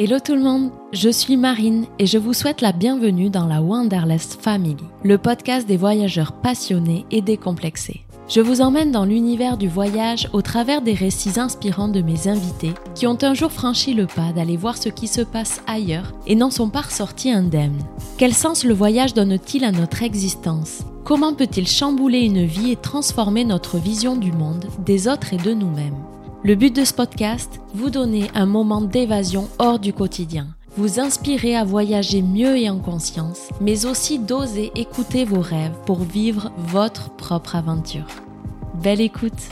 Hello tout le monde, je suis Marine et je vous souhaite la bienvenue dans la Wanderlust Family, le podcast des voyageurs passionnés et décomplexés. Je vous emmène dans l'univers du voyage au travers des récits inspirants de mes invités qui ont un jour franchi le pas d'aller voir ce qui se passe ailleurs et n'en sont pas ressortis indemnes. Quel sens le voyage donne-t-il à notre existence? Comment peut-il chambouler une vie et transformer notre vision du monde, des autres et de nous-mêmes? Le but de ce podcast, vous donner un moment d'évasion hors du quotidien, vous inspirer à voyager mieux et en conscience, mais aussi d'oser écouter vos rêves pour vivre votre propre aventure. Belle écoute